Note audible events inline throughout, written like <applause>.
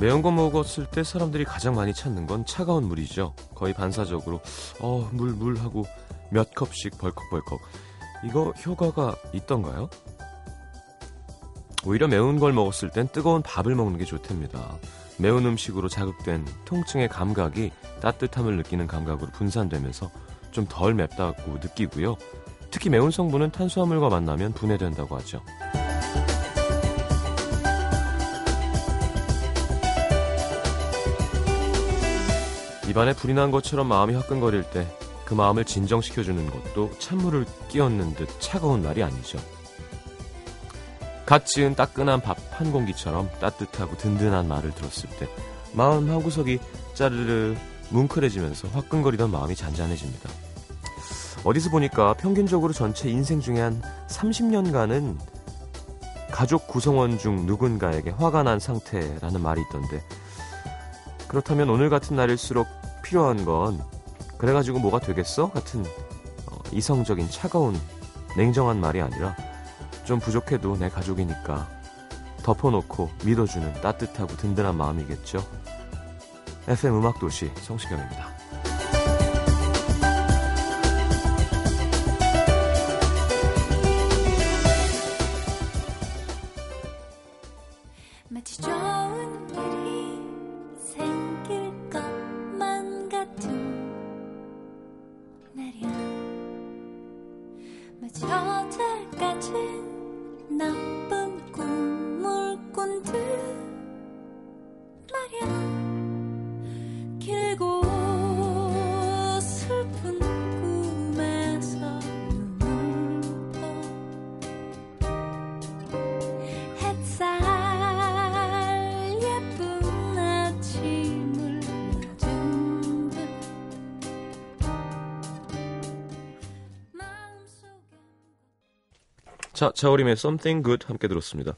매운 거 먹었을 때 사람들이 가장 많이 찾는 건 차가운 물이죠. 거의 반사적으로 어, 물, 물 하고 몇 컵씩 벌컥벌컥. 이거 효과가 있던가요? 오히려 매운 걸 먹었을 땐 뜨거운 밥을 먹는 게 좋답니다. 매운 음식으로 자극된 통증의 감각이 따뜻함을 느끼는 감각으로 분산되면서 좀 덜 맵다고 느끼고요. 특히 매운 성분은 탄수화물과 만나면 분해된다고 하죠. 입안에 불이 난 것처럼 마음이 화끈거릴 때 그 마음을 진정시켜주는 것도 찬물을 끼얹는 듯 차가운 날이 아니죠. 갓 지은 따끈한 밥 한 공기처럼 따뜻하고 든든한 말을 들었을 때 마음 한구석이 짜르르 뭉클해지면서 화끈거리던 마음이 잔잔해집니다. 어디서 보니까 평균적으로 전체 인생 중에 한 30년간은 가족 구성원 중 누군가에게 화가 난 상태라는 말이 있던데 그렇다면 오늘 같은 날일수록 필요한 건 그래가지고 뭐가 되겠어? 같은 어, 이성적인 차가운 냉정한 말이 아니라 좀 부족해도 내 가족이니까 덮어놓고 믿어주는 따뜻하고 든든한 마음이겠죠. FM 음악도시 성시경입니다. 자, 자우림의 Something Good 함께 들었습니다.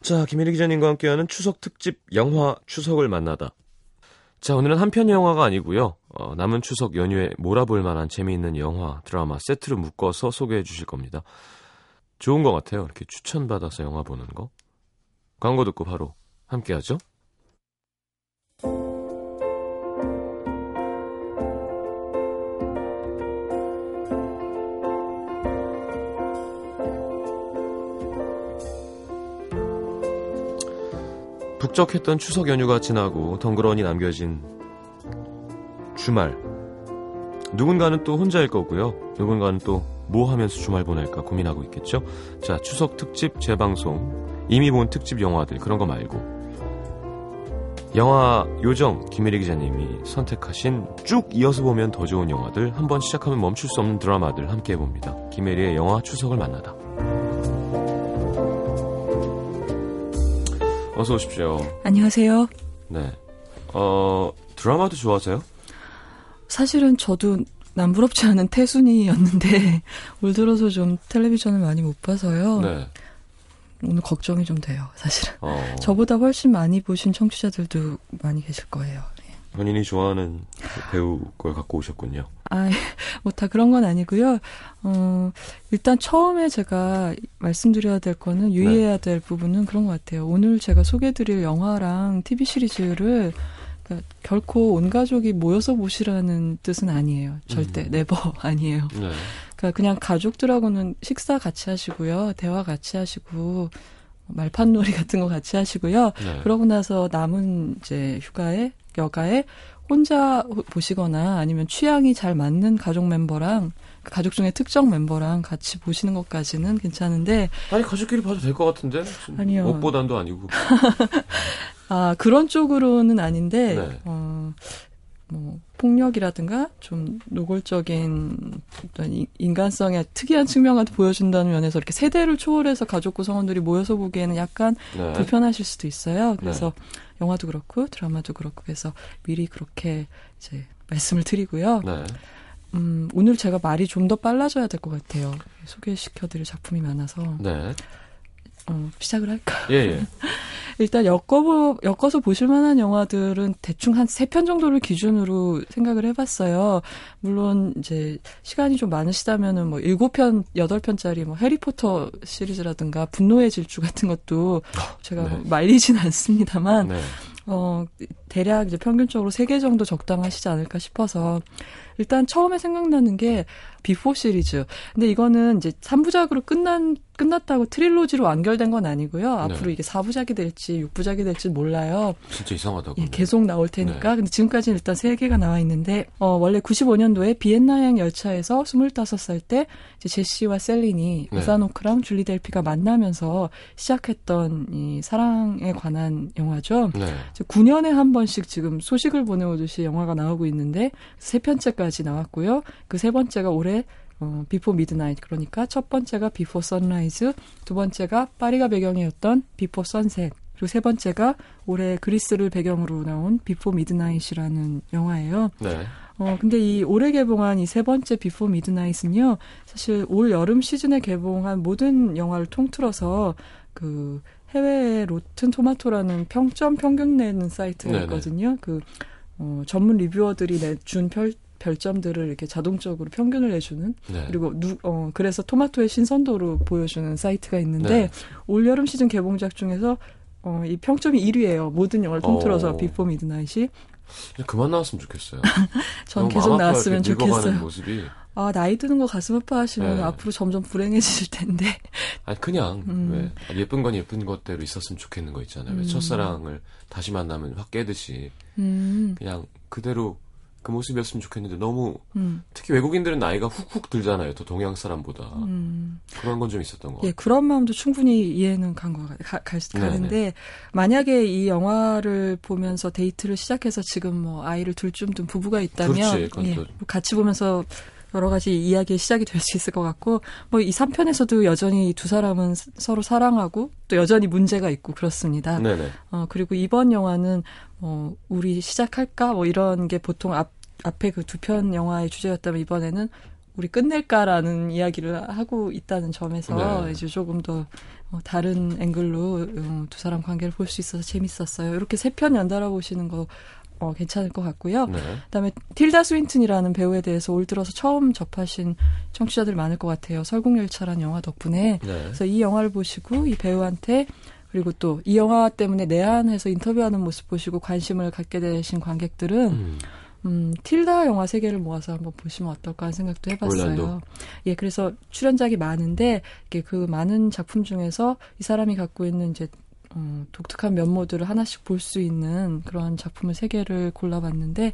자, 김혜리 기자님과 함께하는 추석 특집 영화 추석을 만나다. 자, 오늘은 한 편 영화가 아니고요. 어, 남은 추석 연휴에 몰아볼 만한 재미있는 영화, 드라마 세트로 묶어서 소개해 주실 겁니다. 좋은 것 같아요. 이렇게 추천받아서 영화 보는 거. 광고 듣고 바로 함께 하죠. 북적했던 추석 연휴가 지나고 덩그러니 남겨진 주말. 누군가는 또 혼자일 거고요. 누군가는 또 뭐 하면서 주말 보낼까 고민하고 있겠죠. 자, 추석 특집 재방송. 이미 본 특집 영화들 그런 거 말고. 영화 요정 김혜리 기자님이 선택하신 쭉 이어서 보면 더 좋은 영화들 한번 시작하면 멈출 수 없는 드라마들 함께 해봅니다. 김혜리의 영화 추석을 만나다. 어서 오십시오. 안녕하세요. 네. 어, 드라마도 좋아하세요? 사실은 저도 남부럽지 않은 태순이였는데 <laughs> 올 들어서 좀 텔레비전을 많이 못 봐서요. 네. 오늘 걱정이 좀 돼요, 사실은. 어, 저보다 훨씬 많이 보신 청취자들도 많이 계실 거예요. 예. 본인이 좋아하는 배우 걸 갖고 오셨군요. 아, <laughs> 뭐 다 그런 건 아니고요. 어, 일단 처음에 제가 말씀드려야 될 거는 유의해야 될 부분은 그런 것 같아요. 오늘 제가 소개해드릴 영화랑 TV 시리즈를 그러니까 결코 온 가족이 모여서 보시라는 뜻은 아니에요. 절대 음. 네버 <laughs> 아니에요. 네. 그러니까 그냥 가족들하고는 식사 같이 하시고요, 대화 같이 하시고 말판놀이 <laughs> 같은 거 같이 하시고요. 네. 그러고 나서 남은 이제 휴가에 여가에 혼자 호- 보시거나 아니면 취향이 잘 맞는 가족 멤버랑 그 가족 중에 특정 멤버랑 같이 보시는 것까지는 괜찮은데 아니 가족끼리 봐도 될 것 같은데? 아니요. 옷보단도 아니고. <laughs> 아 그런 쪽으로는 아닌데 네. 어, 뭐 폭력이라든가 좀 노골적인 어떤 이- 인간성의 특이한 측면을 보여준다는 면에서 이렇게 세대를 초월해서 가족 구성원들이 모여서 보기에는 약간 네. 불편하실 수도 있어요. 그래서 영화도 그렇고 드라마도 그렇고 그래서 미리 그렇게 이제 말씀을 드리고요. 네. 음, 오늘 제가 말이 좀 더 빨라져야 될 것 같아요. 소개시켜드릴 작품이 많아서 네. 어, 시작을 할까요? 예, 예. <laughs> 일단 엮어 엮어서 보실 만한 영화들은 대충 한 세 편 정도를 기준으로 생각을 해봤어요. 물론 이제 시간이 좀 많으시다면은 뭐 일곱 편, 여덟 편짜리 뭐 해리포터 시리즈라든가 분노의 질주 같은 것도 <laughs> 제가 네. 뭐 말리진 않습니다만 네. 어, 대략 이제 평균적으로 3개 정도 적당하시지 않을까 싶어서 일단 처음에 생각나는 게 비포 시리즈. 근데 이거는 이제 3부작으로 끝난 끝났다고 trilogy로 완결된 건 아니고요. 앞으로 네. 이게 4부작이 될지 6부작이 될지 몰라요. 진짜 이상하다. 예. 계속 나올 테니까. 근데 지금까지는 일단 3개가 나와 있는데, 어, 원래 95년도에 비엔나행 열차에서 25살 때, 이제 제시와 셀린이 네. 에단 호크랑 줄리 델피가 만나면서 시작했던 이 사랑에 관한 영화죠. 네. 9년에 한 번씩 지금 소식을 보내오듯이 영화가 나오고 있는데, 세 편째까지 나왔고요. 그 세 번째가 올해 어, 비포 미드나잇 그러니까 첫 번째가 비포 선라이즈, 두 번째가 파리가 배경이었던 비포 선셋, 그리고 세 번째가 올해 그리스를 배경으로 나온 비포 미드나잇이라는 영화예요. 네. 어 근데 이 올해 개봉한 이 세 번째 비포 미드나잇은요, 사실 올 여름 시즌에 개봉한 모든 영화를 통틀어서 그 해외 로튼 토마토라는 평점 평균 내는 사이트가. 있거든요. 그 어, 전문 reviewer들이 내준 별, 별점들을 이렇게 자동적으로 평균을 내주는 네. 그리고 누, 어, 그래서 토마토의 신선도를 보여주는 사이트가 있는데 네. 올 여름 시즌 개봉작 중에서 어, 이 평점이 1위예요. 모든 영화를 통틀어서 어. 비포 미드나잇이. 그냥 그만 나왔으면 좋겠어요. <laughs> 전 계속. 나왔으면 좋겠어요. 모습이 아, 나이 드는 거 가슴 아파하시면 네. 앞으로 점점 불행해지실 텐데. <laughs> 아니 그냥 음. 왜 예쁜 건 예쁜 것대로 있었으면 좋겠는 거 있잖아요. 왜 음. 첫사랑을 다시 만나면 확 깨듯이 음, 그냥 그대로 그 모습이었으면 좋겠는데 너무 음, 특히 외국인들은 나이가 훅훅 들잖아요. 더 동양 사람보다 음. 그런 건 좀 있었던 것 예, 같아요. 그런 마음도 충분히 이해는 간 거, 가, 가, 네네. 가는데, 만약에 이 영화를 보면서 데이트를 시작해서 지금 뭐 아이를 둘쯤 둔 부부가 있다면, 그렇지, 예, 또- 같이 보면서 여러 가지 이야기의 시작이 될 수 있을 것 같고, 뭐 이 3편에서도 여전히 이두 사람은 스- 서로 사랑하고, 또 여전히 문제가 있고 그렇습니다. 네네. 어, 그리고 이번 영화는, 어, 우리 시작할까? 뭐 이런 게 보통 앞, 앞에 그 두 편 영화의 주제였다면 이번에는 우리 끝낼까라는 이야기를 하고 있다는 점에서 네. 이제 조금 더 어, 다른 앵글로 어, 두 사람 관계를 볼 수 있어서 재밌었어요. 이렇게 세 편 연달아 보시는 거 어, 괜찮을 것 같고요. 네. 그다음에 틸다 스윈튼이라는 배우에 대해서 올 들어서 처음 접하신 청취자들 많을 것 같아요. 설국열차라는 영화 덕분에 네. 그래서 이 영화를 보시고 이 배우한테 그리고 또 이 영화 때문에 내한해서 인터뷰하는 모습 보시고 관심을 갖게 되신 관객들은 음. 음, 틸다 영화 세 개를 모아서 한번 보시면 어떨까 하는 생각도 해봤어요. 올란도. 예, 그래서 출연작이 많은데 이게 그 많은 작품 중에서 이 사람이 갖고 있는 이제 어, 독특한 면모들을 하나씩 볼 수 있는 그런 작품을 세 개를 골라봤는데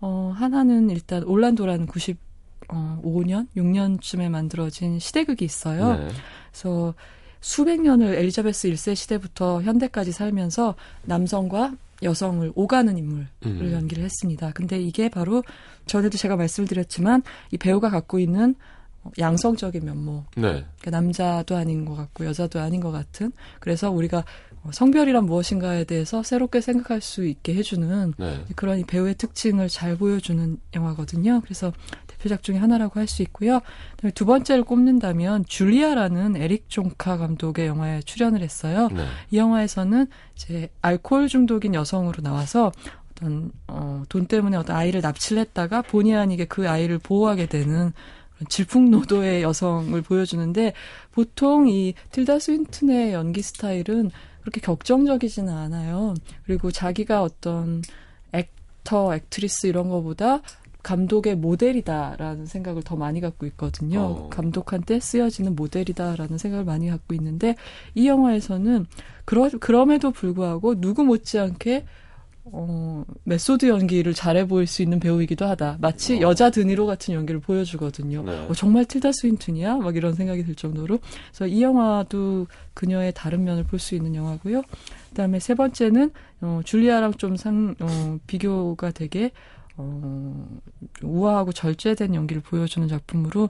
어, 하나는 일단 올란도라는 95년, 6년쯤에 만들어진 시대극이 있어요. 네. 그래서 수백 년을 엘리자베스 1세 시대부터 현대까지 살면서 남성과 여성을 오가는 인물을 음. 연기를 했습니다. 근데 이게 바로 전에도 제가 말씀을 드렸지만 이 배우가 갖고 있는 양성적인 면모, 네. 그러니까 남자도 아닌 것 같고 여자도 아닌 것 같은 그래서 우리가 성별이란 무엇인가에 대해서 새롭게 생각할 수 있게 해주는 네. 그런 이 배우의 특징을 잘 보여주는 영화거든요. 그래서 대표작 중에 하나라고 할 수 있고요. 두 번째를 꼽는다면 줄리아라는 에릭 종카 감독의 영화에 출연을 했어요. 네. 이 영화에서는 이제 알코올 중독인 여성으로 나와서 어떤 어, 돈 때문에 어떤 아이를 납치를 했다가 본의 아니게 그 아이를 보호하게 되는 질풍노도의 여성을 보여주는데 보통 이 틸다 스윈튼의 연기 스타일은 그렇게 격정적이지는 않아요. 그리고 자기가 어떤 actor, actress 이런 거보다 감독의 모델이다라는 생각을 더 많이 갖고 있거든요. 어. 감독한테 쓰여지는 모델이다라는 생각을 많이 갖고 있는데 이 영화에서는 그러, 그럼에도 불구하고 누구 못지않게 어, method 연기를 잘해 보일 수 있는 배우이기도 하다. 마치 어. 여자 드니로 같은 연기를 보여주거든요. 네. 어, 정말 틸다 스윈튼이야? 막 이런 생각이 들 정도로. 그래서 이 영화도 그녀의 다른 면을 볼 수 있는 영화고요. 그다음에 세 번째는 어, 줄리아랑 좀 상, 어, 비교가 되게 어, 좀 우아하고 절제된 연기를 보여주는 작품으로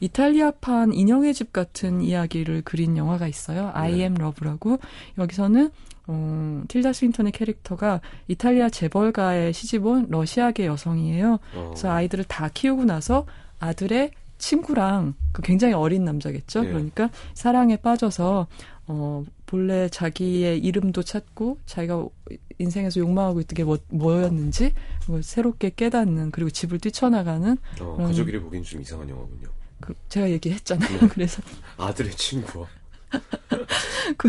이탈리아판 인형의 집 같은 이야기를 그린 영화가 있어요. I 네. am Love라고. 여기서는 어, 틸다 스윈턴의 캐릭터가 이탈리아 재벌가의 시집온 러시아계 여성이에요. 어. 그래서 아이들을 다 키우고 나서 아들의 친구랑 그 굉장히 어린 남자겠죠. 예. 그러니까 사랑에 빠져서 어 본래 자기의 이름도 찾고 자기가 인생에서 욕망하고 있던 게 뭐, 뭐였는지 그걸 새롭게 깨닫는 그리고 집을 뛰쳐나가는 어, 음. 가족이를 보기엔 좀 이상한 영화군요. 그 제가 얘기했잖아요. 네. <laughs> 그래서 아들의 친구와 <laughs> 그,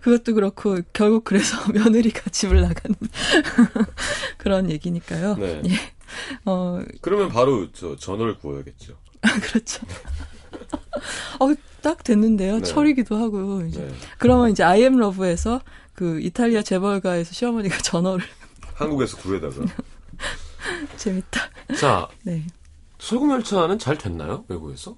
그것도 그렇고, 결국 그래서 <laughs> 며느리가 집을 나가는 그런 얘기니까요. 네. 예. 어, 그러면 바로 저 전월을 구워야겠죠. 그렇죠. 어, 딱 됐는데요. 네. 철이기도 하고, 이제. 네. 그러면 이제 I am Love에서 그 이탈리아 재벌가에서 시어머니가 전어를 한국에서 구해다가. 재밌다. 자, 네. 설국열차는 잘 됐나요? 외국에서?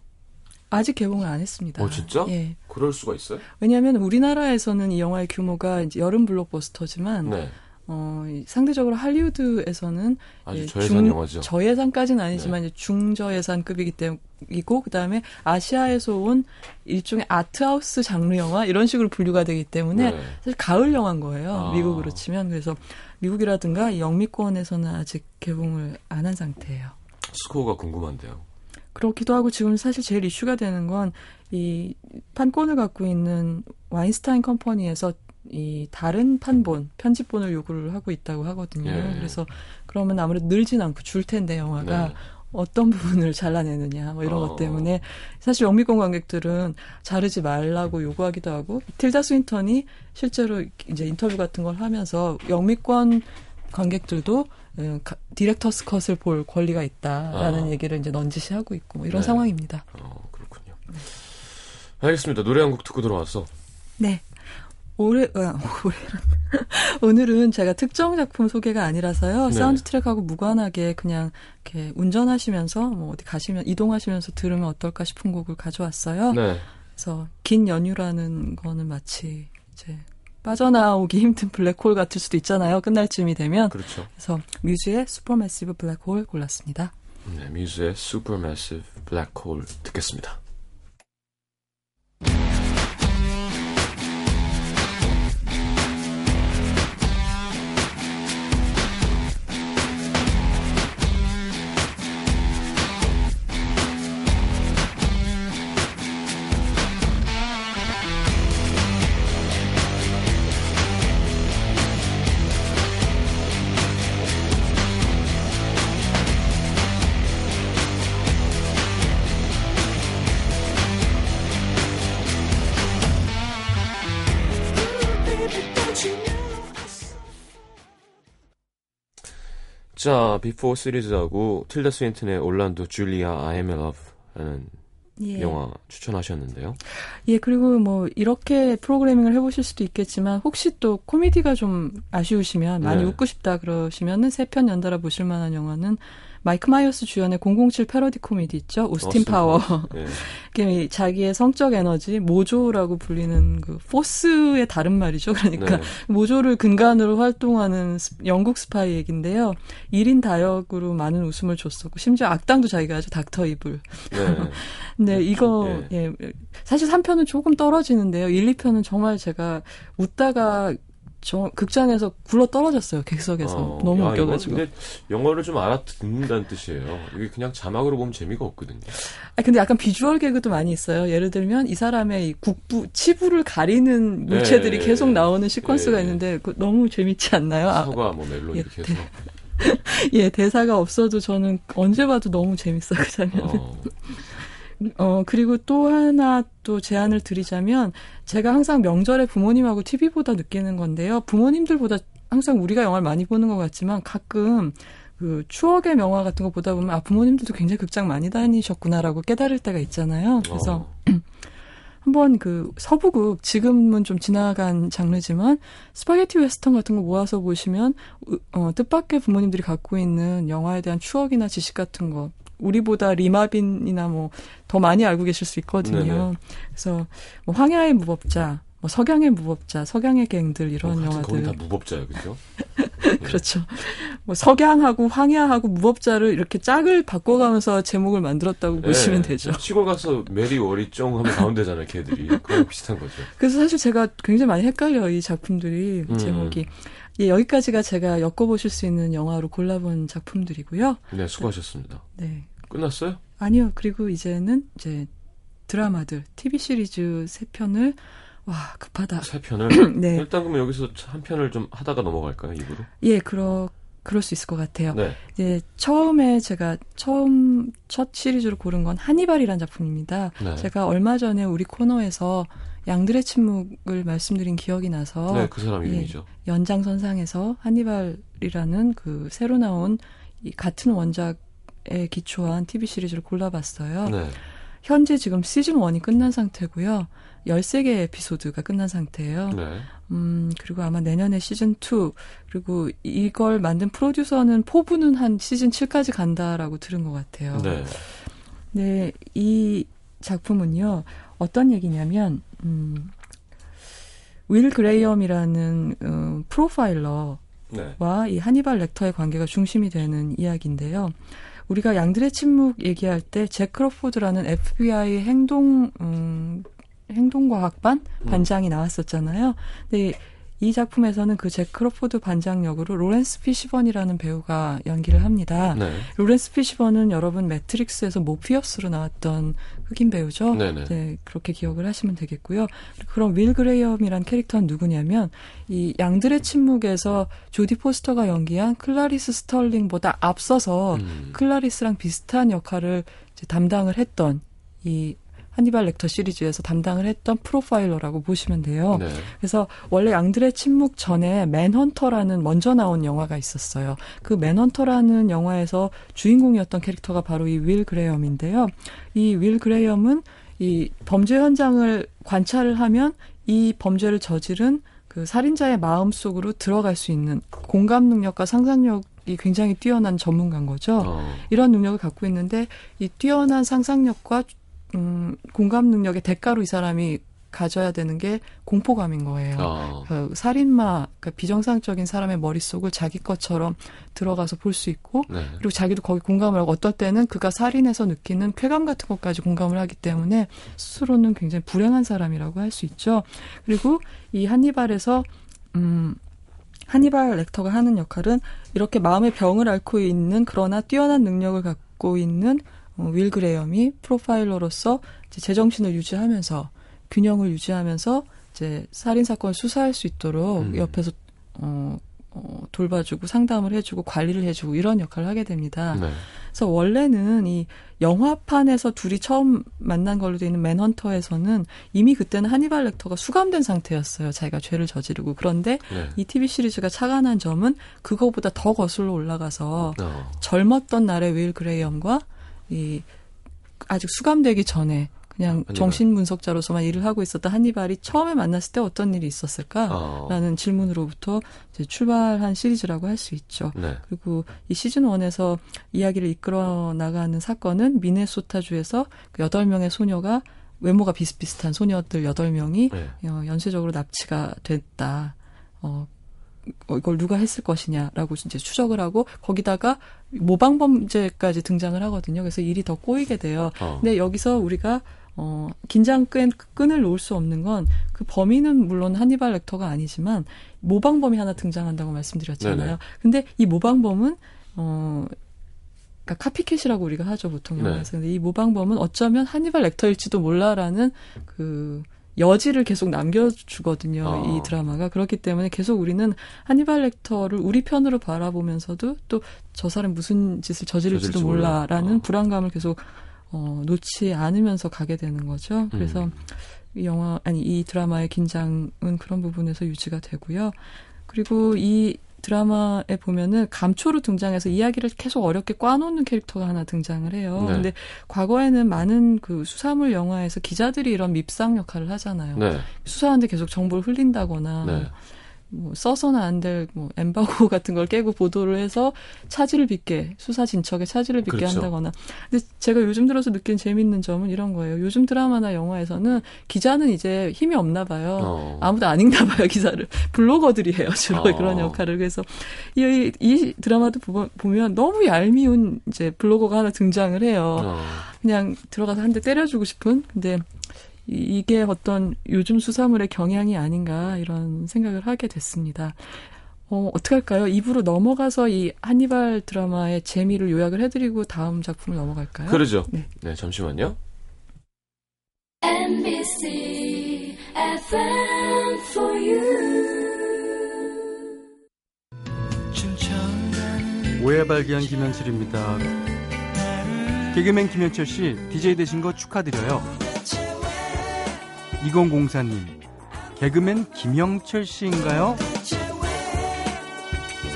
아직 개봉을 안 했습니다. 어, 진짜? 예. 그럴 수가 있어요? 왜냐하면 우리나라에서는 이 영화의 규모가 여름 블록버스터지만 네. 어, 이 상대적으로 할리우드에서는 아주 예, 저예산 중- 영화죠. 저예산까지는 아니지만 이제 중저예산급이기 때문이고 그다음에 아시아에서 온 일종의 아트하우스 장르 영화 이런 식으로 분류가 되기 때문에 네. 사실 가을 영화인 거예요. 아. 미국으로 치면 그래서 미국이라든가 이 영미권에서는 아직 개봉을 안 한 상태예요. 스코어가 궁금한데요. 그렇기도 하고 지금 사실 제일 이슈가 되는 건 이 판권을 갖고 있는 와인스타인 컴퍼니에서 이 다른 판본 편집본을 요구를 하고 있다고 하거든요. 예. 그래서 그러면 아무래도 늘진 않고 줄 텐데 영화가 네. 어떤 부분을 잘라내느냐 뭐 이런 어. 것 때문에 사실 영미권 관객들은 자르지 말라고 요구하기도 하고 틸다 스윈턴이 실제로 이제 인터뷰 같은 걸 하면서 영미권 관객들도 음, 가- director's cut을 볼 권리가 있다라는 아. 얘기를 이제 넌지시 하고 있고 뭐 이런 네. 상황입니다. 어, 그렇군요. 알겠습니다. 노래 한 곡 듣고 들어와서. 네. 올해, 아, 올해 <laughs> 오늘은 제가 특정 작품 소개가 아니라서요. 네. 사운드 트랙하고 무관하게 그냥 이렇게 운전하시면서 뭐 어디 가시면 이동하시면서 들으면 어떨까 싶은 곡을 가져왔어요. 네. 그래서 긴 연휴라는 거는 마치 이제 빠져나오기 힘든 블랙홀 같을 수도 있잖아요. 끝날 쯤이 되면. 그렇죠. 그래서 뮤즈의 슈퍼매시브 블랙홀 골랐습니다. 네, 뮤즈의 Supermassive Black Hole 듣겠습니다. 자, 비포 시리즈하고 틸다 스윈튼의 올란도 줄리아 I Am Love라는 예. 영화 추천하셨는데요. 예, 그리고 뭐 이렇게 프로그래밍을 해보실 수도 있겠지만 혹시 또 코미디가 좀 아쉬우시면 많이 네. 웃고 싶다 그러시면은 세 편 연달아 보실 만한 영화는 마이크 마이어스 주연의 007 패러디 코미디 있죠, 오스틴 오스틴 파워. 예. <laughs> 자기의 성적 에너지 mojo라고 불리는 그 force의 다른 말이죠. 그러니까 네. mojo를 근간으로 활동하는 스- 영국 스파이 얘기인데요. 1인 다역으로 많은 웃음을 줬었고 심지어 악당도 자기가 아주 닥터 이블. 네. 근데 <laughs> 이거 예. 사실 3편은 조금 떨어지는데요. 1, 2편은 정말 제가 웃다가 저 극장에서 굴러 떨어졌어요. 객석에서 어, 너무 야, 웃겨가지고. 근데 영어를 좀 알아듣는다는 뜻이에요. 이게 그냥 자막으로 보면 재미가 없거든요. 아 근데 약간 비주얼 개그도 많이 있어요. 예를 들면 이 사람의 이 국부 치부를 가리는 물체들이 네. 계속 나오는 시퀀스가 네. 있는데 그 너무 재밌지 않나요? 아, 서가 뭐 멜론 예, 이렇게 해서. <laughs> 예 대사가 없어도 저는 언제 봐도 너무 재밌어 그 장면. 어, 어, 그리고 또 하나 또 제안을 드리자면, 제가 항상 명절에 부모님하고 TV보다 느끼는 건데요. 부모님들보다 항상 우리가 영화를 많이 보는 것 같지만 가끔 그 추억의 명화 같은 거 보다 보면 아, 부모님들도 굉장히 극장 많이 다니셨구나라고 깨달을 때가 있잖아요. 그래서 어, <clears throat> 한번 그 서부극 지금은 좀 지나간 장르지만 스파게티 웨스턴 같은 거 모아서 보시면 으- 어, 뜻밖의 부모님들이 갖고 있는 영화에 대한 추억이나 지식 같은 거 우리보다 리 마빈이나 뭐 더 많이 알고 계실 수 있거든요. 네네. 그래서 뭐 황야의 무법자, 뭐 석양의 무법자, 석양의 갱들 이런 어, 하여튼 거기 영화들 다 무법자예요, 그죠? <laughs> 그렇죠. 뭐 석양하고 황야하고 무법자를 이렇게 짝을 바꿔가면서 제목을 만들었다고 보시면 예, 되죠. 시골 가서 메리 워리 쫑 하면 가운데잖아요, 걔들이. 그랑 비슷한 거죠. 그래서 사실 제가 굉장히 많이 헷갈려요, 이 작품들이, 음. 제목이. 예, 여기까지가 제가 엮어보실 수 있는 영화로 골라본 작품들이고요. 네, 수고하셨습니다. 네. 끝났어요? 아니요, 그리고 이제는 이제 드라마들, TV 시리즈 세 편을, 와, 급하다. 세 편을. <clears throat> 네. 일단 그러면 여기서 한 편을 좀 하다가 넘어갈까요, 입으로? 예, 그러, 그럴 수 있을 것 같아요. 네. 이제 처음에 제가 처음, 첫 시리즈로 고른 건 하니발이란 작품입니다. 네. 제가 얼마 전에 우리 코너에서 양들의 침묵을 말씀드린 기억이 나서 네, 그 사람 예. 이름이죠. 연장선상에서 한니발이라는 그 새로 나온 이 같은 원작에 기초한 TV 시리즈를 골라봤어요. 네. 현재 지금 시즌 1이 끝난 상태고요. 13개 에피소드가 끝난 상태예요. 네. 음, 그리고 아마 내년에 시즌 2, 그리고 이걸 만든 프로듀서는 포부는 한 시즌 7까지 간다라고 들은 것 같아요. 네. 네, 이 작품은요, 어떤 얘기냐면, 음, 윌 그레이엄이라는, 음, 프로파일러와 네. 이 한니발 렉터의 관계가 중심이 되는 이야기인데요. 우리가 양들의 침묵 얘기할 때, 잭 크로포드라는 FBI 행동, 음, 행동과학반 음. 반장이 나왔었잖아요. 근데 이 작품에서는 그 잭 크로포드 반장 역으로 로렌스 피시번이라는 배우가 연기를 합니다. 네. 로렌스 피시번은 여러분 매트릭스에서 모피어스로 나왔던 흑인 배우죠. 네네. 네, 그렇게 기억을 하시면 되겠고요. 그럼 윌 그레이엄이란 캐릭터는 누구냐면 이 양들의 침묵에서 조디 포스터가 연기한 클라리스 스털링보다 앞서서 음. 클라리스랑 비슷한 역할을 이제 담당을 했던 이 한니발 렉터 시리즈에서 담당을 했던 프로파일러라고 보시면 돼요. 네. 그래서 원래 양들의 침묵 전에 맨헌터라는 먼저 나온 영화가 있었어요. 그 맨헌터라는 영화에서 주인공이었던 캐릭터가 바로 이 윌 그레이엄인데요. 이 윌 그레이엄은 이 범죄 현장을 관찰을 하면 이 범죄를 저지른 그 살인자의 마음 속으로 들어갈 수 있는 공감 능력과 상상력 이 굉장히 뛰어난 전문가인 거죠. 어. 이런 능력을 갖고 있는데 이 뛰어난 상상력과 음, 공감 능력의 대가로 이 사람이 가져야 되는 게 공포감인 거예요. 어. 그 살인마, 그러니까 비정상적인 사람의 머릿속을 자기 것처럼 들어가서 볼 수 있고, 네. 그리고 자기도 거기 공감을 하고, 어떨 때는 그가 살인해서 느끼는 쾌감 같은 것까지 공감을 하기 때문에 스스로는 굉장히 불행한 사람이라고 할 수 있죠. 그리고 이 한니발에서, 음, 한니발 렉터가 하는 역할은 이렇게 마음의 병을 앓고 있는 그러나 뛰어난 능력을 갖고 있는 어, 윌 그레이엄이 프로파일러로서 제정신을 유지하면서 균형을 유지하면서 이제 살인 사건을 수사할 수 있도록 음. 옆에서 어, 어, 돌봐주고 상담을 해주고 관리를 해주고 이런 역할을 하게 됩니다. 네. 그래서 원래는 이 영화판에서 둘이 처음 만난 걸로 되어 있는 맨헌터에서는 이미 그때는 하니발 렉터가 수감된 상태였어요. 자기가 죄를 저지르고 그런데 네. 이 TV 시리즈가 착안한 점은 그거보다 더 거슬러 올라가서 어. 젊었던 날의 윌 그레이엄과 이 아직 수감되기 전에 그냥 한니발. 정신분석자로서만 일을 하고 있었던 한니발이 처음에 만났을 때 어떤 일이 있었을까? 어. 라는 질문으로부터 이제 출발한 시리즈라고 할 수 있죠. 네. 그리고 이 시즌 1에서 이야기를 이끌어 나가는 사건은 미네소타주에서 그 8명의 소녀가 외모가 비슷비슷한 소녀들 8명이 네. 어, 연쇄적으로 납치가 됐다. 어, 어, 이걸 누가 했을 것이냐라고 이제 추적을 하고 거기다가 모방 범죄까지 등장을 하거든요. 그래서 일이 더 꼬이게 돼요. 어. 근데 여기서 우리가 어, 긴장 끈, 끈을 놓을 수 없는 건 그 범인은 물론 하니발 렉터가 아니지만 모방범이 하나 등장한다고 말씀드렸잖아요. 네네. 근데 이 모방범은 어 그러니까 카피캣이라고 우리가 하죠 보통 네. 영화에서. 근데 이 모방범은 어쩌면 하니발 렉터일지도 몰라라는 그 여지를 계속 남겨주거든요. 어. 이 드라마가 그렇기 때문에 계속 우리는 하니발 렉터를 우리 편으로 바라보면서도 또 저 사람 무슨 짓을 저지를지도 저지를지 몰라. 몰라라는 어. 불안감을 계속 어, 놓지 않으면서 가게 되는 거죠. 그래서 음. 이 영화 아니 이 드라마의 긴장은 그런 부분에서 유지가 되고요. 그리고 이 드라마에 보면은 감초로 등장해서 이야기를 계속 어렵게 꽈놓는 캐릭터가 하나 등장을 해요. 네. 근데 과거에는 많은 그 수사물 영화에서 기자들이 이런 밉상 역할을 하잖아요. 네. 수사하는데 계속 정보를 흘린다거나 네. 뭐 써서는 안 될 뭐 엠바고 <laughs> 같은 걸 깨고 보도를 해서 차질을 빚게 수사 진척에 차질을 빚게 그렇죠. 한다거나. 근데 제가 요즘 들어서 느낀 재밌는 점은 이런 거예요. 요즘 드라마나 영화에서는 기자는 이제 힘이 없나 봐요. 어. 아무도 안 읽나 봐요 기사를 <laughs> 블로거들이 해요 주로 어. 그런 역할을 그래서 이, 이 드라마도 보- 보면 너무 얄미운 이제 블로거가 하나 등장을 해요 어. 그냥 들어가서 한 대 때려주고 싶은 근데 이- 이게 어떤 요즘 수사물의 경향이 아닌가 이런 생각을 하게 됐습니다. 어, 어떡할까요? 입으로 넘어가서 이 한니발 드라마의 재미를 요약을 해드리고 다음 작품을 넘어갈까요? 그러죠. 네. 네, 잠시만요. NBC FM for you. 오해 발견 김현철입니다. 개그맨 김현철 씨, DJ 되신 거 축하드려요. 2004님, 개그맨 김영철 씨인가요?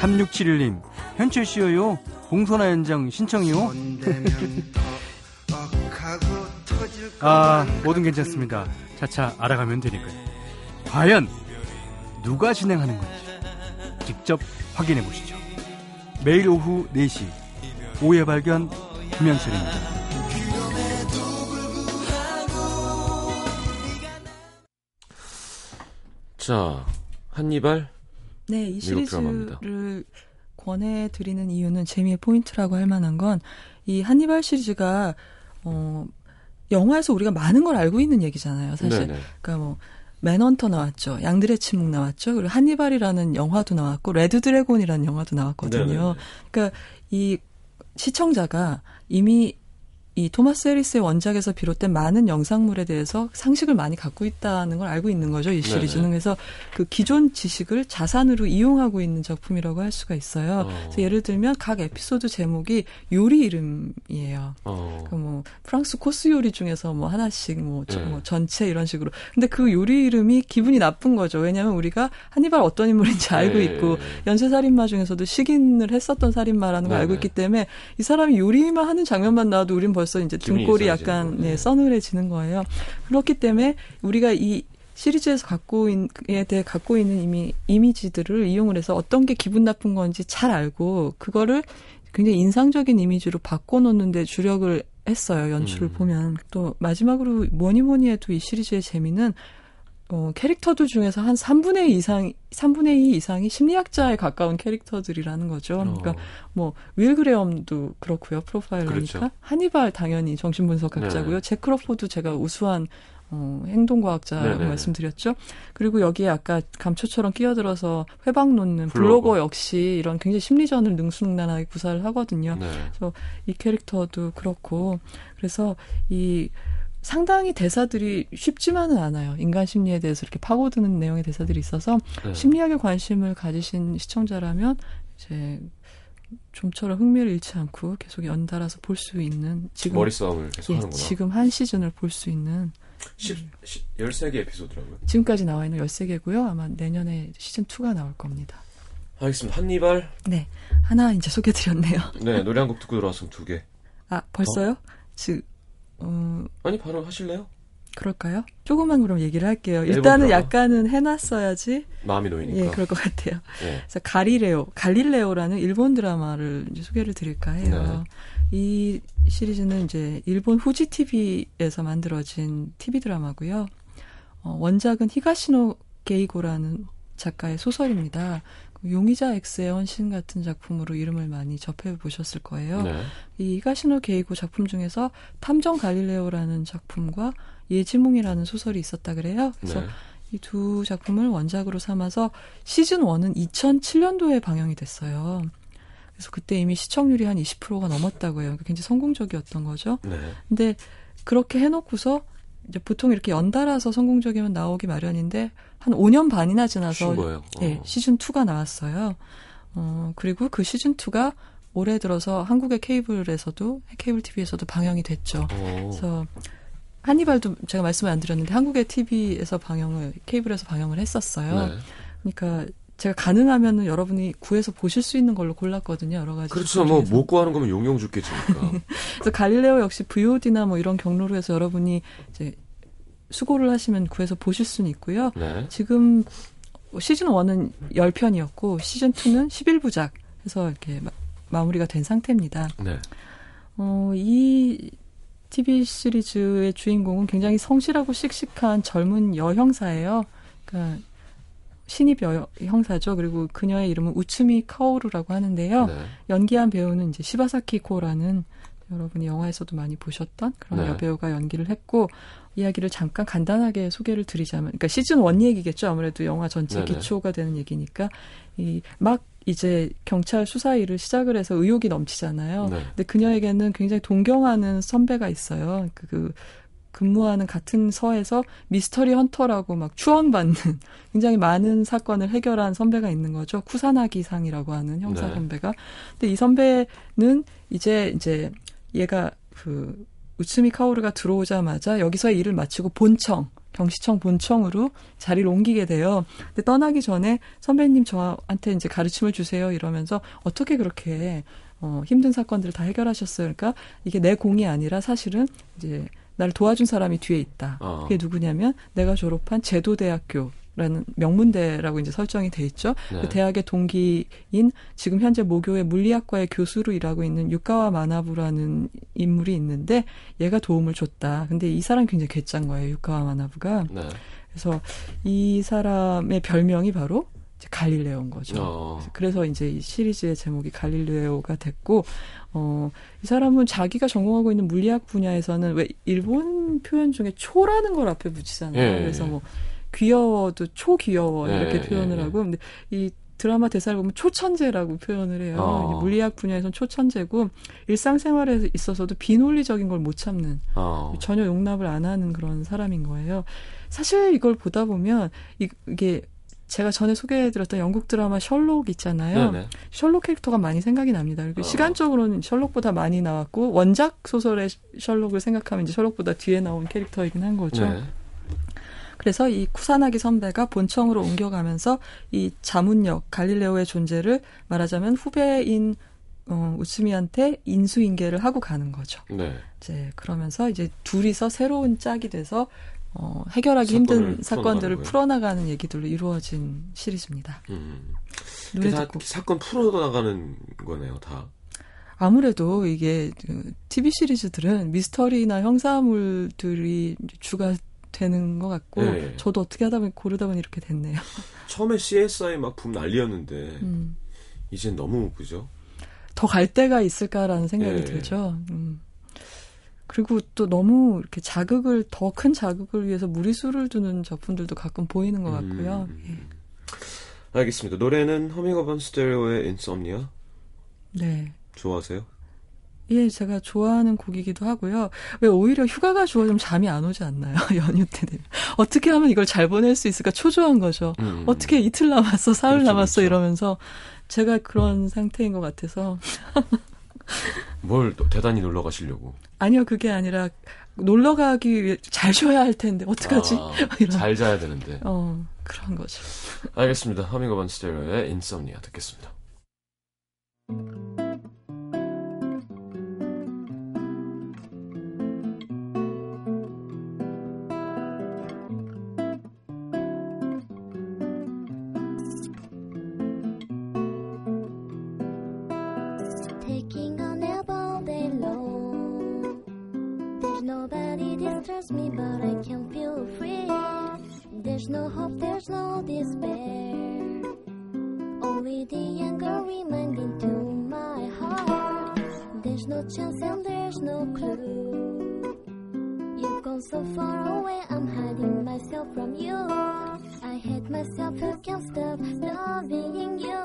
3671님, 현철 씨요. 봉선화 현장 신청이요. <laughs> 아, 뭐든 괜찮습니다. 차차 알아가면 되니까요. 과연 누가 진행하는 건지 직접 확인해 보시죠. 매일 오후 4시 오해 발견 김현철입니다. 자, 한니발 네, 이. 시리즈를 권해드리는 이유는 재미의 포인트라고 할 만한 건 이 한니발 시리즈가 어 영화에서 우리가 많은 걸 알고 있는 얘기잖아요. 사실 네네. 그러니까 뭐 맨헌터 나왔죠. 양들의 침묵 나왔죠. 그리고 한니발이라는 영화도 나왔고 레드 드래곤이라는 영화도 나왔거든요. 네네네. 그러니까 이 시청자가 이미 이 토마스 해리스의 원작에서 비롯된 많은 영상물에 대해서 상식을 많이 갖고 있다는 걸 알고 있는 거죠. 이 시리즈는 네네. 그래서 그 기존 지식을 자산으로 이용하고 있는 작품이라고 할 수가 있어요. 어. 그래서 예를 들면 각 에피소드 제목이 요리 이름이에요. 어. 그뭐 프랑스 코스 요리 중에서 뭐 하나씩 뭐, 저- 네. 뭐 전체 이런 식으로. 근데 그 요리 이름이 기분이 나쁜 거죠. 왜냐하면 우리가 한니발 어떤 인물인지 알고 네. 있고 연쇄살인마 중에서도 식인을 했었던 살인마라는 걸 네, 알고 네. 있기 때문에 이 사람이 요리만 하는 장면만 나와도 우린 벌써 이제 기분이 등골이 약간. 네, 네. 서늘해지는 거예요. 그렇기 때문에 우리가 이 시리즈에서 갖고 있에 대해 갖고 있는 이미 이미지들을 이용을 해서 어떤 게 기분 나쁜 건지 잘 알고 그거를 굉장히 인상적인 이미지로 바꿔놓는데 주력을 했어요 연출을 음. 보면 또 마지막으로 뭐니 뭐니 해도 이 시리즈의 재미는 어, 캐릭터들 중에서 한 3분의 2 이상, 3분의 2 이상이 심리학자에 가까운 캐릭터들이라는 거죠. 그러니까 어. 뭐, 윌 그레엄도 그렇고요. 프로파일러니까. 그렇죠. 한니발 당연히 정신분석학자고요. 네. 잭 크로포드 제가 우수한 어, 행동과학자라고 네네. 말씀드렸죠. 그리고 여기에 아까 감초처럼 끼어들어서 회방 놓는 블로거. 블로거 역시 이런 굉장히 심리전을 능수능란하게 구사를 하거든요. 네. 이 캐릭터도 그렇고 그래서 이 상당히 대사들이 쉽지만은 않아요. 인간 심리에 대해서 이렇게 파고드는 내용의 대사들이 있어서 네. 심리학에 관심을 가지신 시청자라면 이제 좀처럼 흥미를 잃지 않고 계속 연달아서 볼 수 있는 지금 머리 싸움을 계속 예, 하는구나. 지금 한 시즌을 볼 수 있는 10, 10, 13개 에피소드라고요. 지금까지 나와 있는 13개고요. 아마 내년에 시즌 2가 나올 겁니다. 알겠습니다. 한니발. 네. 하나 이제 소개해 드렸네요. 네, 노래 한 곡 듣고 들어왔으면 두 개. 아, 벌써요? 즉 어, 아니, 바로 하실래요? 그럴까요? 조금만 그럼 얘기를 할게요. 앨범 일단은? 약간은 해놨어야지. 마음이 놓이니까. 예, 그럴 것 같아요. 예. 그래서 가리레오, 갈릴레오라는 일본 드라마를 이제 소개를 드릴까 해요. 네. 이 시리즈는 이제 일본 후지 TV에서 만들어진 TV 드라마고요. 어, 원작은 히가시노 게이고라는 작가의 소설입니다. 그 용의자 X의 헌신 같은 작품으로 이름을 많이 접해 보셨을 거예요. 네. 이 히가시노 게이고 작품 중에서 탐정 갈릴레오라는 작품과 예지몽이라는 소설이 있었다 그래요. 그래서 네. 이두 작품을 원작으로 삼아서 시즌 1은 2007년도에 방영이 됐어요. 그래서 그때 이미 시청률이 한 20%가 넘었다고 해요. 굉장히 성공적이었던 거죠. 네. 근데 그렇게 해놓고서 이제 보통 이렇게 연달아서 성공적이면 나오기 마련인데 한 5년 반이나 지나서 어. 시즌 2가 나왔어요. 어, 그리고 그 시즌 2가 올해 들어서 한국의 케이블에서도 케이블 TV에서도 방영이 됐죠. 어. 그래서 한니발도 제가 말씀을 안 드렸는데 한국의 TV에서 방영을 케이블에서 방영을 했었어요. 네. 그러니까 제가 가능하면은 여러분이 구해서 보실 수 있는 걸로 골랐거든요. 여러 가지. 그렇죠. 뭐. 못 구하는 거면 용용 죽겠지니까. <laughs> 그래서 갈릴레오 역시 VOD나 뭐 이런 경로로 해서 여러분이 이제 수고를 하시면 구해서 보실 수는 있고요. 네. 지금 시즌 1은 10편이었고 시즌 2는 11부작 해서 이렇게 마, 마무리가 된 상태입니다. 네. 어, 이 TV 시리즈의 주인공은 굉장히 성실하고 씩씩한 젊은 여형사예요. 그러니까 신입 여 형사죠. 그리고 그녀의 이름은 우츠미 카오루라고 하는데요. 네. 연기한 배우는 이제 시바사키 코라는 여러분이 영화에서도 많이 보셨던 그런 네. 여배우가 연기를 했고 이야기를 잠깐 간단하게 소개를 드리자면 그러니까 시즌 1 얘기겠죠. 아무래도 영화 전체 네네. 기초가 되는 얘기니까 이 막 이제 경찰 수사 일을 시작을 해서 의욕이 넘치잖아요. 네. 근데 그녀에게는 굉장히 동경하는 선배가 있어요. 그, 그 근무하는 같은 서에서 미스터리 헌터라고 막 추앙받는 <laughs> 굉장히 많은 사건을 해결한 선배가 있는 거죠. 쿠사나기 상이라고 하는 형사 네. 선배가. 근데 이 선배는 이제 이제 얘가 그 우츠미 카오르가 들어오자마자 여기서의 일을 마치고 본청 경시청 본청으로 자리를 옮기게 돼요. 근데 떠나기 전에 선배님 저한테 이제 가르침을 주세요 이러면서 어떻게 그렇게 어, 힘든 사건들을 다 해결하셨어요. 그러니까 이게 내 공이 아니라 사실은 이제 나를 도와준 사람이 뒤에 있다. 어. 그게 누구냐면 내가 졸업한 제도대학교. 라는 명문대라고 이제 설정이 돼 있죠. 네. 그 대학의 동기인 지금 현재 모교의 물리학과의 교수로 일하고 있는 유카와 마나부라는 인물이 있는데 얘가 도움을 줬다. 근데 이 사람이 굉장히 괴짠 거예요. 유카와 마나부가. 네. 그래서 이 사람의 별명이 바로 갈릴레오인 거죠. 어. 그래서 이제 이 시리즈의 제목이 갈릴레오가 됐고, 어, 이 사람은 자기가 전공하고 있는 물리학 분야에서는 왜 일본 표현 중에 초라는 걸 앞에 붙이잖아요. 예, 그래서 예. 뭐 귀여워도 초귀여워 예, 이렇게 표현을 예, 예. 하고, 근데 이 드라마 대사를 보면 초천재라고 표현을 해요. 어. 이 물리학 분야에서는 초천재고 일상생활에 있어서도 비논리적인 걸 못 참는 어. 전혀 용납을 안 하는 그런 사람인 거예요. 사실 이걸 보다 보면 이- 이게 제가 전에 소개해드렸던 영국 드라마 셜록 있잖아요. 네네. 셜록 캐릭터가 많이 생각이 납니다. 그리고 어. 시간적으로는 셜록보다 많이 나왔고 원작 소설의 셜록을 생각하면 이제 셜록보다 뒤에 나온 캐릭터이긴 한 거죠. 네. 그래서 이 쿠사나기 선배가 본청으로 옮겨가면서 이 자문역 갈릴레오의 존재를 말하자면 후배인 어, 우츠미한테 인수인계를 하고 가는 거죠. 네. 이제 그러면서 이제 둘이서 새로운 짝이 돼서 어, 해결하기 힘든 사건들을 풀어나가는 얘기들로 이루어진 시리즈입니다. 음. 다 듣고 사건 풀어나가는 거네요, 다. 아무래도 이게 그 TV 시리즈들은 미스터리나 형사물들이 주가 되는 것 같고 네. 저도 어떻게 하다 보니 고르다 보니 이렇게 됐네요. <laughs> 처음에 CSI 막 붐 난리였는데 음. 이젠 너무 그죠? 더 갈 데가 있을까라는 생각이 예. 들죠. 음. 그리고 또 너무 이렇게 자극을 더 큰 자극을 위해서 무리수를 두는 작품들도 가끔 보이는 것 같고요. 음. 예. 알겠습니다. 노래는 허밍어반 스테레오의 인썸니아 네. 좋아하세요? 예, 제가 좋아하는 곡이기도 하고요. 왜 오히려 휴가가 좋아지면 잠이 안 오지 않나요? <laughs> 연휴 때 되면. 어떻게 하면 이걸 잘 보낼 수 있을까 초조한 거죠. 음. 어떻게 이틀 남았어, 사흘 그렇죠, 남았어 그렇죠. 이러면서 제가 그런 상태인 것 같아서 뭘또 대단히 놀러 가시려고? 아니요, 그게 아니라 놀러 가기 위해 잘 쉬어야 할 텐데 어떡하지? 아. <laughs> 잘 자야 되는데. 어, 그런 거죠. 알겠습니다. 허밍어반 스테레오의 인썸니아 듣겠습니다. But I can feel free. There's no hope, there's no despair. Only the anger reminding to my heart. There's no chance and there's no clue. You've gone so far away, I'm hiding myself from you. I hate myself who can't stop loving you.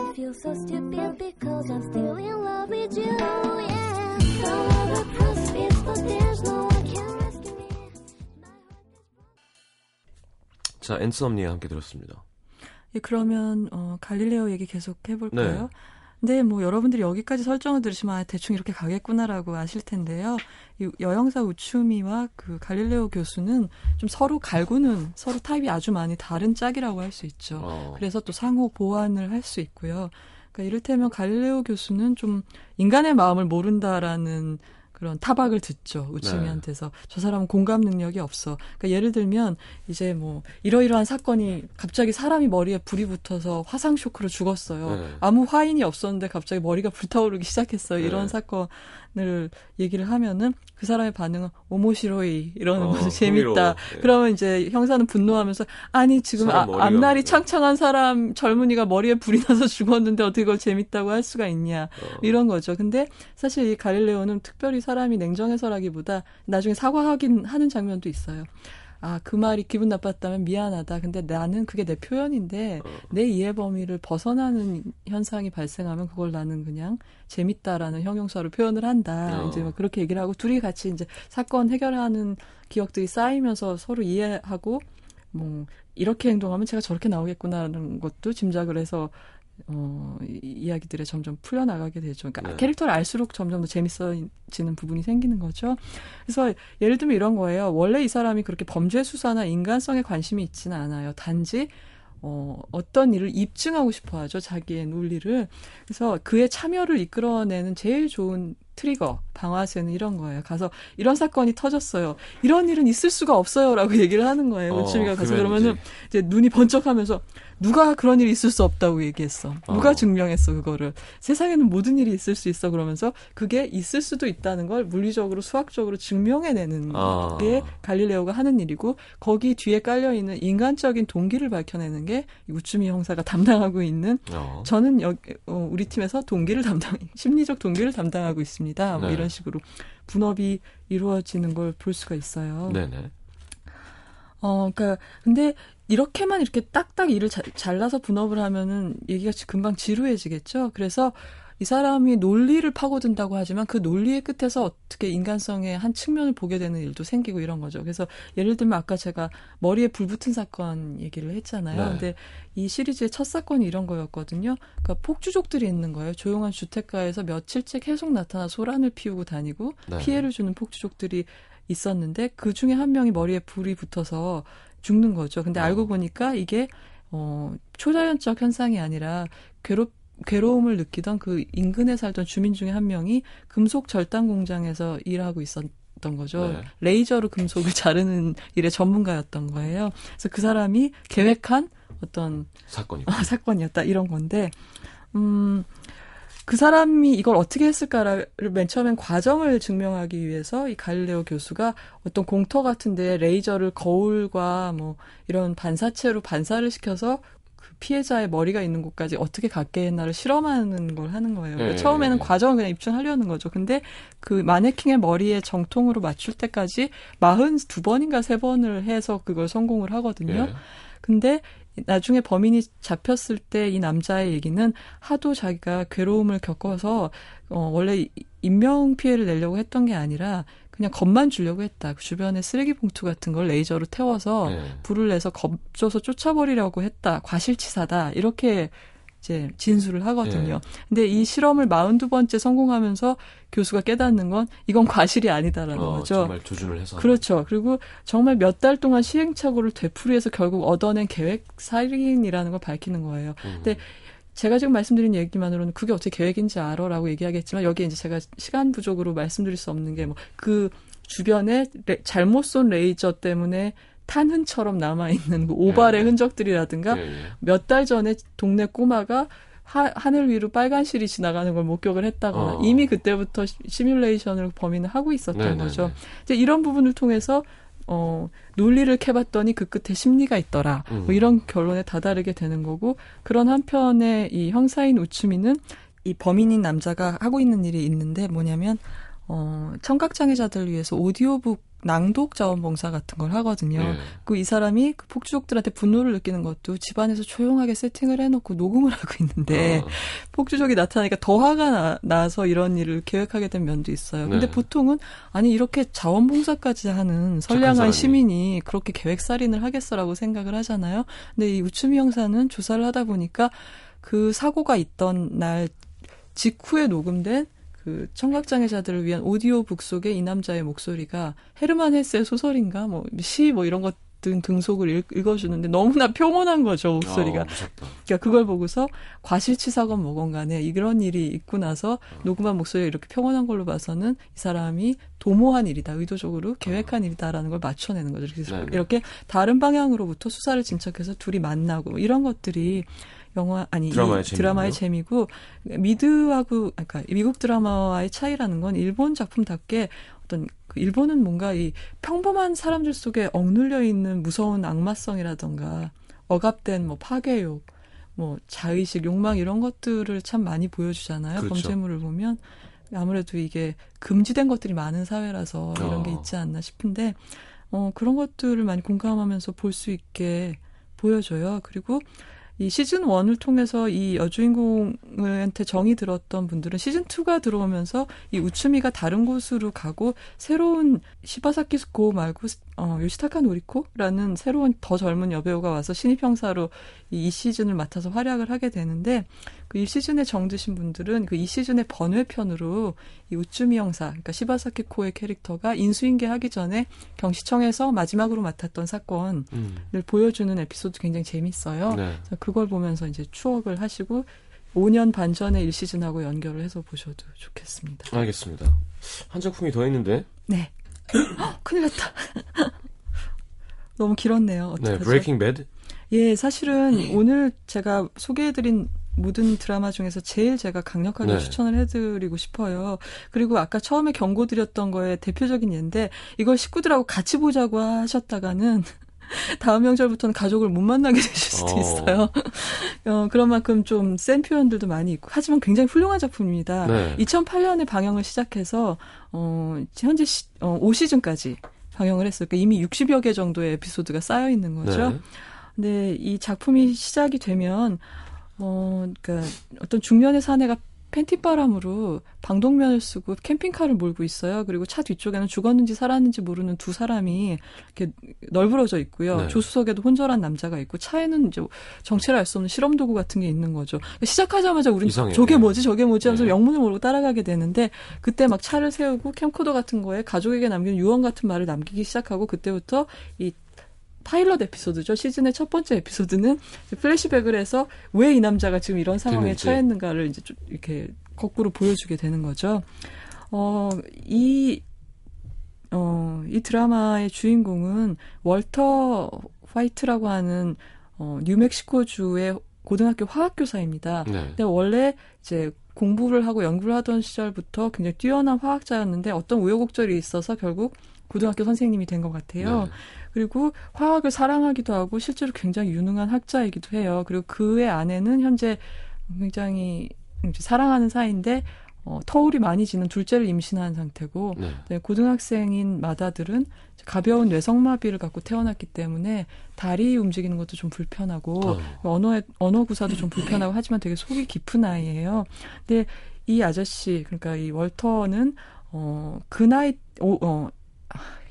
I feel so stupid because I'm still in love with you. Yeah, follow the precipice, but there's no 자, 인썸니아 함께 들었습니다. 예, 그러면 어, 갈릴레오 얘기 계속 해볼까요? 네. 근데 뭐 여러분들이 여기까지 설정을 들으시면 아, 대충 이렇게 가겠구나라고 아실 텐데요. 이 여영사 우추미와 그 갈릴레오 교수는 좀 서로 갈구는 서로 타입이 아주 많이 다른 짝이라고 할 수 있죠. 어. 그래서 또 상호 보완을 할 수 있고요. 그러니까 이를테면 갈릴레오 교수는 좀 인간의 마음을 모른다라는 그런 타박을 듣죠. 우츠미한테서. 저 사람은 공감 능력이 없어. 그러니까 예를 들면 이제 뭐 이러이러한 사건이 갑자기 사람이 머리에 불이 붙어서 화상 쇼크로 죽었어요. 네. 아무 화인이 없었는데 갑자기 머리가 <laughs> 불타오르기 시작했어요. 네. 이런 사건을 얘기를 하면은 그 사람의 반응은 오모시로이 이러는 어, 거죠. 재밌다. 예. 그러면 이제 형사는 분노하면서 아니 지금 아, 앞날이 네. 창창한 사람 젊은이가 머리에 불이 나서 죽었는데 어떻게 그걸 재밌다고 할 수가 있냐 어. 이런 거죠. 근데 사실 이 갈릴레오는 특별히 사람이 냉정해서라기보다 나중에 사과하긴 하는 장면도 있어요. 아, 그 말이 기분 나빴다면 미안하다. 근데 나는 그게 내 표현인데 어. 내 이해 범위를 벗어나는 현상이 발생하면 그걸 나는 그냥 재밌다라는 형용사로 표현을 한다. 어. 이제 막 그렇게 얘기를 하고 둘이 같이 이제 사건 해결하는 기억들이 쌓이면서 서로 이해하고 뭐 이렇게 행동하면 제가 저렇게 나오겠구나라는 것도 짐작을 해서 어, 이- 이야기들에 점점 풀려나가게 되죠. 그러니까 네. 캐릭터를 알수록 점점 더 재밌어지는 부분이 생기는 거죠. 그래서 예를 들면 이런 거예요. 원래 이 사람이 그렇게 범죄 수사나 인간성에 관심이 있지는 않아요. 단지 어, 어떤 일을 입증하고 싶어 하죠. 자기의 논리를. 그래서 그의 참여를 이끌어내는 제일 좋은 트리거, 방아쇠는 이런 거예요. 가서 이런 사건이 터졌어요. 이런 일은 있을 수가 없어요. 라고 <laughs> 얘기를 하는 거예요. 어, 우치미가 가서 그러면 그러면은 이제 눈이 번쩍 하면서 누가 그런 일이 있을 수 없다고 얘기했어. 누가 어. 증명했어 그거를. 세상에는 모든 일이 있을 수 있어 그러면서 그게 있을 수도 있다는 걸 물리적으로 수학적으로 증명해내는 아. 게 갈릴레오가 하는 일이고 거기 뒤에 깔려 있는 인간적인 동기를 밝혀내는 게 우츠미 형사가 담당하고 있는 어. 저는 여기 어, 우리 팀에서 동기를 담당 심리적 동기를 담당하고 있습니다. 뭐 네. 이런 식으로 분업이 이루어지는 걸 볼 수가 있어요. 네네. 어, 그니까, 근데, 이렇게만 이렇게 딱딱 일을 자- 잘라서 분업을 하면은 얘기가 지- 금방 지루해지겠죠? 그래서 이 사람이 논리를 파고든다고 하지만 그 논리의 끝에서 어떻게 인간성의 한 측면을 보게 되는 일도 생기고 이런 거죠. 그래서 예를 들면 아까 제가 머리에 불 붙은 사건 얘기를 했잖아요. 네. 근데 이 시리즈의 첫 사건이 이런 거였거든요. 그러니까 폭주족들이 있는 거예요. 조용한 주택가에서 며칠째 계속 나타나 소란을 피우고 다니고 네. 피해를 주는 폭주족들이 있었는데 그 중에 한 명이 머리에 불이 붙어서 죽는 거죠. 근데 어. 알고 보니까 이게 어 초자연적 현상이 아니라 괴롭 괴로움을 느끼던 그 인근에 살던 주민 중에 한 명이 금속 절단 공장에서 일하고 있었던 거죠. 네. 레이저로 금속을 <laughs> 자르는 일의 전문가였던 거예요. 그래서 그 사람이 계획한 어떤 사건이. 아, 사건이었다 이런 건데 음. 그 사람이 이걸 어떻게 했을까를 맨 처음엔 과정을 증명하기 위해서 이 갈릴레오 교수가 어떤 공터 같은데 레이저를 거울과 뭐 이런 반사체로 반사를 시켜서 그 피해자의 머리가 있는 곳까지 어떻게 갖게 했나를 실험하는 걸 하는 거예요. 그러니까 예, 처음에는 예. 과정을 그냥 입증하려는 거죠. 근데 그 마네킹의 머리에 정통으로 맞출 때까지 42번인가 3번을 해서 그걸 성공을 하거든요. 예. 근데 나중에 범인이 잡혔을 때 이 남자의 얘기는 하도 자기가 괴로움을 겪어서 어 원래 이- 인명 피해를 내려고 했던 게 아니라 그냥 겁만 주려고 했다. 그 주변에 쓰레기 봉투 같은 걸 레이저로 태워서 예. 불을 내서 겁줘서 쫓아버리려고 했다. 과실치사다. 이렇게 이제 진술을 하거든요. 예. 근데 이 실험을 42번째 성공하면서 교수가 깨닫는 건 이건 과실이 아니다라는 어, 거죠. 정말 조준을 해서. 그렇죠. 그리고 정말 몇 달 동안 시행착오를 되풀이해서 결국 얻어낸 계획 살인이라는 걸 밝히는 거예요. 음. 근데 제가 지금 말씀드린 얘기만으로는 그게 어떻게 계획인지 알아라고 얘기하겠지만 여기에 이제 제가 시간 부족으로 말씀드릴 수 없는 게 뭐 그 주변에 레- 잘못 쏜 레이저 때문에 탄흔처럼 남아있는 그 오발의 예. 흔적들이라든가 예, 예. 몇달 전에 동네 꼬마가 하, 하늘 위로 빨간 실이 지나가는 걸 목격을 했다거나 어. 이미 그때부터 시- 시뮬레이션을 범인은 하고 있었던 네, 네, 거죠. 네. 이제 이런 부분을 통해서 어 논리를 캐봤더니 그 끝에 심리가 있더라. 음. 뭐 이런 결론에 다다르게 되는 거고 그런 한편에 이 형사인 우츠미는 이 범인인 남자가 하고 있는 일이 있는데 뭐냐면 어 청각장애자들 위해서 오디오북 낭독 자원봉사 같은 걸 하거든요. 예. 그이 사람이 그 폭주족들한테 분노를 느끼는 것도 집안에서 조용하게 세팅을 해놓고 녹음을 <laughs> 하고 있는데 어, 폭주족이 나타나니까 더 화가 나, 서 이런 일을 계획하게 된 면도 있어요. 근데 네. 보통은 아니 이렇게 자원봉사까지 하는 선량한. 시민이 그렇게 계획살인을 하겠어라고 생각을 하잖아요. 근데 이 우츠미 형사는 조사를 하다 보니까 그 사고가 있던 날 직후에 녹음된 그 청각장애자들을 위한 오디오북 속에 이 남자의 목소리가 헤르만 헤스의 소설인가 뭐 시뭐 이런 것 등 등속을 읽, 읽어주는데 너무나 평온한 거죠 목소리가. 어, 무섭다. 그러니까 그걸 보고서 과실치사건 뭐건 간에 이런 일이 있고 나서 녹음한 목소리가 이렇게 평온한 걸로 봐서는 이 사람이 도모한 일이다, 의도적으로 계획한 일이다라는 걸 맞춰내는 거죠. 그래서 네네. 이렇게 다른 방향으로부터 수사를 진척해서 둘이 만나고 이런 것들이 영화 아니 이 드라마의 드라마의 재미고 미드하고 그러니까 미국 드라마와의 차이라는 건 일본 작품답게 어떤 그 일본은 뭔가 이 평범한 사람들 속에 억눌려 있는 무서운 악마성이라던가 억압된 뭐 파괴욕, 뭐 자의식, 욕망 이런 것들을 참 많이 보여주잖아요. 그렇죠. 범죄물을 보면 아무래도 이게 금지된 것들이 많은 사회라서 이런 게 어. 있지 않나 싶은데 어 그런 것들을 많이 공감하면서 볼 수 있게 보여줘요. 그리고 이 시즌 1을 통해서 이 여주인공한테 정이 들었던 분들은 시즌 2가 들어오면서 이 우츠미가 다른 곳으로 가고 새로운 시바사키 스코 말고 어, 요시타카 노리코라는 새로운 더 젊은 여배우가 와서 신입 형사로 이, 이 시즌을 맡아서 활약을 하게 되는데 그 1시즌에 정드신 분들은 그 2시즌의 번외편으로 이 우츠미 형사, 그러니까 시바사키 코의 캐릭터가 인수인계 하기 전에 경시청에서 마지막으로 맡았던 사건을 음. 보여주는 에피소드 굉장히 재밌어요. 네. 그걸 보면서 이제 추억을 하시고 5년 반 전의 1시즌하고 연결을 해서 보셔도 좋겠습니다. 알겠습니다. 한 작품이 더 있는데. 네. 헉, 큰일 났다. <laughs> 너무 길었네요. 네? 브레이킹 배드. 예, 사실은 오늘 제가 소개해드린 모든 드라마 중에서 제일 제가 강력하게 네. 추천을 해드리고 싶어요. 그리고 아까 처음에 경고드렸던 거에 대표적인 예인데 이걸 식구들하고 같이 보자고 하셨다가는 다음 명절부터는 가족을 못 만나게 되실 수도 어. 있어요. 어, 그런 만큼 좀 센 표현들도 많이 있고 하지만 굉장히 훌륭한 작품입니다. 네. 2008년에 방영을 시작해서 어, 현재 시, 어, 5시즌까지 방영을 했어요. 그러니까 이미 60여 개 정도의 에피소드가 쌓여 있는 거죠. 네. 근데 이 작품이 시작이 되면 어 그러니까 어떤 중년의 사내가 팬티바람으로 방독면을 쓰고 캠핑카를 몰고 있어요. 그리고 차 뒤쪽에는 죽었는지 살았는지 모르는 두 사람이 이렇게 널브러져 있고요. 네. 조수석에도 혼절한 남자가 있고 차에는 이제 정체를 알 수 없는 실험 도구 같은 게 있는 거죠. 그러니까 시작하자마자 우린. 저게 뭐지 저게 뭐지 하면서 네. 영문을 모르고 따라가게 되는데 그때 막 차를 세우고 캠코더 같은 거에 가족에게 남긴 유언 같은 말을 남기기 시작하고 그때부터 이 파일럿 에피소드죠. 시즌의 첫 번째 에피소드는 플래시백을 해서 왜 이 남자가 지금 이런 상황에 됐는지. 처했는가를 이제 좀 이렇게 거꾸로 보여주게 되는 거죠. 어, 이, 어, 이 드라마의 주인공은 월터 화이트라고 하는 어, 뉴멕시코주의 고등학교 화학교사입니다. 네. 근데 원래 이제 공부를 하고 연구를 하던 시절부터 굉장히 뛰어난 화학자였는데 어떤 우여곡절이 있어서 결국 고등학교 선생님이 된 것 같아요. 네. 그리고 화학을 사랑하기도 하고 실제로 굉장히 유능한 학자이기도 해요. 그리고 그의 아내는 현재 굉장히 사랑하는 사이인데 어, 터울이 많이 지는 둘째를 임신한 상태고 네. 네, 고등학생인 마다들은 가벼운 뇌성마비를 갖고 태어났기 때문에 다리 움직이는 것도 좀 불편하고 어. 언어의 언어 구사도 좀 불편하고 하지만 되게 속이 깊은 아이예요. 근데 이 아저씨 그러니까 이 월터는 어 그 나이 오, 어,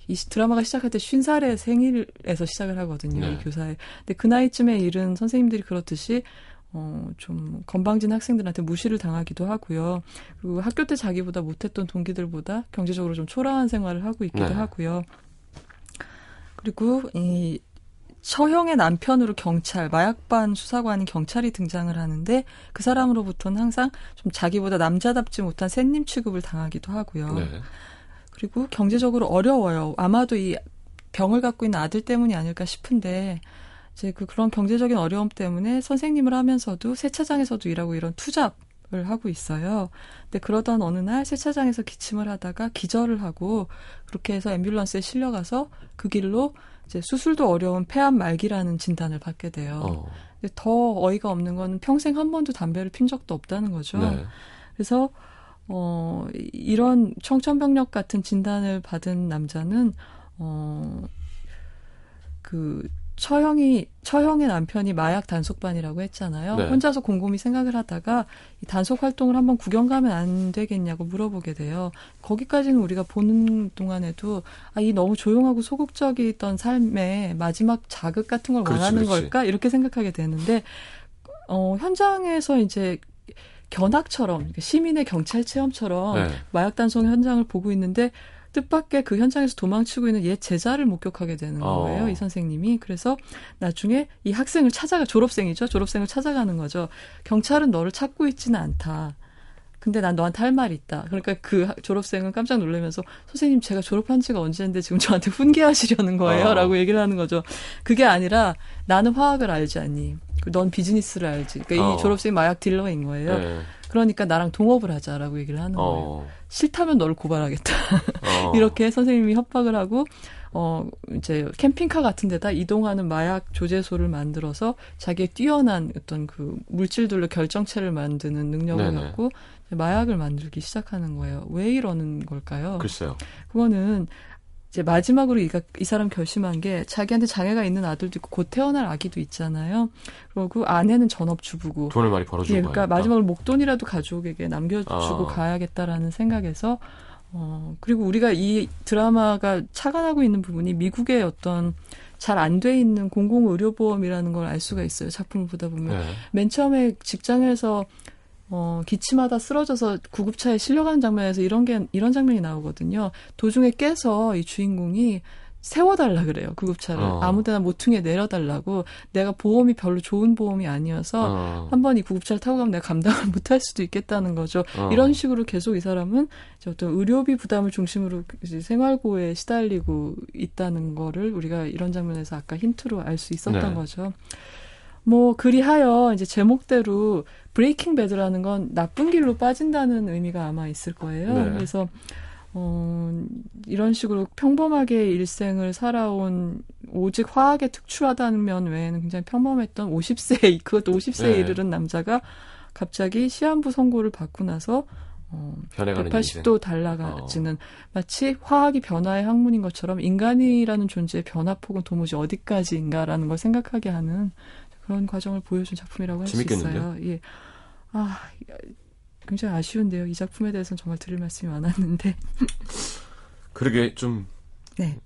이 드라마가 시작할 때 50살의 생일에서 시작을 하거든요. 네. 이 교사에. 근데 그 나이쯤에 이른 선생님들이 그렇듯이 어, 좀 건방진 학생들한테 무시를 당하기도 하고요. 그리고 학교 때 자기보다 못했던 동기들보다 경제적으로 좀 초라한 생활을 하고 있기도 네. 하고요. 그리고 이 처형의 남편으로 경찰, 마약반 수사관인 경찰이 등장을 하는데 그 사람으로부터는 항상 좀 자기보다 남자답지 못한 샌님 취급을 당하기도 하고요. 네. 그리고 경제적으로 어려워요. 아마도 이 병을 갖고 있는 아들 때문이 아닐까 싶은데 이제 그 그런 경제적인 어려움 때문에 선생님을 하면서도 세차장에서도 일하고 이런 투잡을 하고 있어요. 근데 그러던 어느 날 세차장에서 기침을 하다가 기절을 하고 그렇게 해서 앰뷸런스에 실려가서 그 길로 이제 수술도 어려운 폐암 말기라는 진단을 받게 돼요. 어. 근데 더 어이가 없는 거는 평생 한 번도 담배를 핀 적도 없다는 거죠. 네. 그래서 어 이- 이런 청천벽력 같은 진단을 받은 남자는 어 그 처형이 처형의 남편이 마약 단속반이라고 했잖아요. 네. 혼자서 곰곰이 생각을 하다가 이 단속 활동을 한번 구경 가면 안 되겠냐고 물어보게 돼요. 거기까지는 우리가 보는 동안에도 아 이 너무 조용하고 소극적이던 삶의 마지막 자극 같은 걸 그렇지, 원하는 그렇지. 걸까 이렇게 생각하게 되는데 어 현장에서 이제 견학처럼 이렇게 시민의 경찰 체험처럼 네. 마약 단속 현장을 보고 있는데 뜻밖의 그 현장에서 도망치고 있는 옛 제자를 목격하게 되는 어. 거예요. 이 선생님이. 그래서 나중에 이 학생을 찾아가 졸업생이죠. 졸업생을 찾아가는 거죠. 경찰은 너를 찾고 있지는 않다. 근데 난 너한테 할 말이 있다. 그러니까 그 하- 졸업생은 깜짝 놀라면서 선생님 제가 졸업한 지가 언제인데 지금 저한테 훈계하시려는 거예요. 어. 라고 얘기를 하는 거죠. 그게 아니라 나는 화학을 알지 않니? 넌 비즈니스를 알지. 그러니까 어. 이 졸업생이 마약 딜러인 거예요. 네. 그러니까 나랑 동업을 하자라고 얘기를 하는 거예요. 어. 싫다면 너를 고발하겠다. 어. <laughs> 이렇게 선생님이 협박을 하고 어 이제 캠핑카 같은 데다 이동하는 마약 조제소를 만들어서 자기의 뛰어난 어떤 그 물질들로 결정체를 만드는 능력을 네네. 갖고 마약을 만들기 시작하는 거예요. 왜 이러는 걸까요? 글쎄요. 그거는 이제 마지막으로 이가, 이 사람 결심한 게 자기한테 장애가 있는 아들도 있고 곧 태어날 아기도 있잖아요. 그리고 아내는 전업주부고. 돈을 많이 벌어주고 예, 그러니까 가야겠다. 마지막으로 목돈이라도 가족에게 남겨주고 아. 가야겠다라는 생각에서 어 그리고 우리가 이 드라마가 착안하고 있는 부분이 미국의 어떤 잘 안 돼 있는 공공의료보험이라는 걸 알 수가 있어요. 작품을 보다 보면 네. 맨 처음에 직장에서 어, 기침하다 쓰러져서 구급차에 실려가는 장면에서 이런 게, 이런 장면이 나오거든요. 도중에 깨서 이 주인공이 세워달라 그래요, 구급차를. 어. 아무 데나 모퉁이에 내려달라고. 내가 보험이 별로 좋은 보험이 아니어서 어. 한번 이 구급차를 타고 가면 내가 감당을 <laughs> 못할 수도 있겠다는 거죠. 어. 이런 식으로 계속 이 사람은 이제 어떤 의료비 부담을 중심으로 이제 생활고에 시달리고 있다는 거를 우리가 이런 장면에서 아까 힌트로 알 수 있었던 네. 거죠. 뭐 그리하여 이제 제목대로 브레이킹 배드라는 건 나쁜 길로 빠진다는 의미가 아마 있을 거예요. 네. 그래서 어 이런 식으로 평범하게 일생을 살아온 오직 화학에 특출하다는 면 외에는 굉장히 평범했던 50세 <laughs> 그것도 50세에 네. 이르는 남자가 갑자기 시한부 선고를 받고 나서 어, 변해가는 인생. 180도 달라가지는 마치 화학이 변화의 학문인 것처럼 인간이라는 존재의 변화폭은 도무지 어디까지인가라는 걸 생각하게 하는 그런 과정을 보여준 작품이라고 할 수? 있어요. 예. 아, 굉장히 아쉬운데요. 이 작품에 대해서는 정말 드릴 말씀이 많았는데. <laughs> 그러게 좀 네.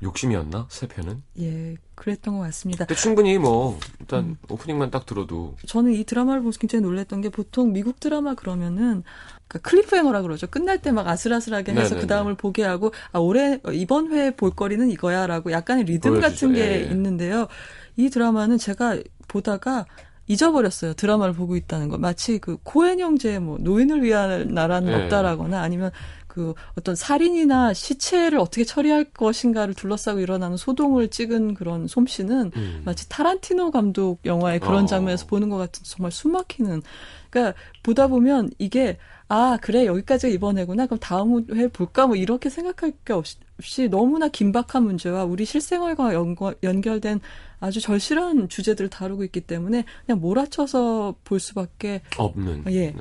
욕심이었나? 세 편은? 예, 그랬던 것 같습니다. 근데 충분히 뭐 일단 음. 오프닝만 딱 들어도 저는 이 드라마를 보면서 굉장히 놀랬던 게 보통 미국 드라마 그러면은 그러니까 클리프행어라 그러죠. 끝날 때 막 아슬아슬하게 해서 네네네. 그 다음을 보게 하고 아 올해 어, 이번 회 볼거리는 이거야라고 약간의 리듬 보여주죠. 같은 게 예, 예. 있는데요. 이 드라마는 제가 보다가 잊어버렸어요. 드라마를 보고 있다는 거. 마치 그 코엔 형제의 뭐 노인을 위한 나라는 예. 없다라거나 아니면 그 어떤 살인이나 시체를 어떻게 처리할 것인가를 둘러싸고 일어나는 소동을 찍은 그런 솜씨는 음. 마치 타란티노 감독 영화의 그런 어. 장면에서 보는 것 같은 정말 숨막히는. 그러니까 보다 보면 이게 아 그래 여기까지가 이번 회구나 그럼 다음 회 볼까 뭐 이렇게 생각할 게 없이, 없이 너무나 긴박한 문제와 우리 실생활과 연거, 연결 된 아주 절실한 주제들을 다루고 있기 때문에 그냥 몰아쳐서 볼 수밖에 없는. 예. 네.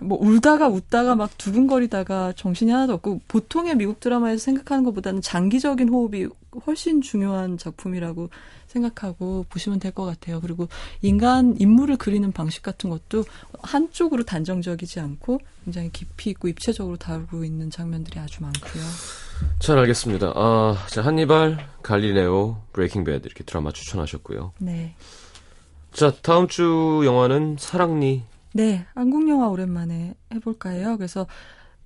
뭐 울다가 웃다가 막 두근거리다가 정신이 하나도 없고 보통의 미국 드라마에서 생각하는 것보다는 장기적인 호흡이 훨씬 중요한 작품이라고 생각하고 보시면 될 것 같아요. 그리고 인간 인물을 그리는 방식 같은 것도 한쪽으로 단정적이지 않고 굉장히 깊이 있고 입체적으로 다루고 있는 장면들이 아주 많고요. 잘 알겠습니다. 아, 자, 한니발, 갈리레오, 브레이킹 배드 이렇게 드라마 추천하셨고요. 네. 자, 다음 주 영화는 사랑니. 네, 한국 영화 오랜만에 해볼까요? 그래서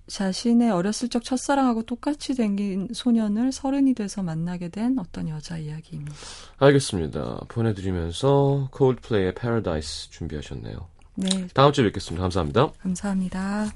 자신의 어렸을 적 첫사랑하고 똑같이 생긴 소년을 서른이 돼서 만나게 된 어떤 여자 이야기입니다. 알겠습니다. 보내드리면서 콜드플레이의 Paradise 준비하셨네요. 네. 다음 주에 뵙겠습니다. 감사합니다. 감사합니다.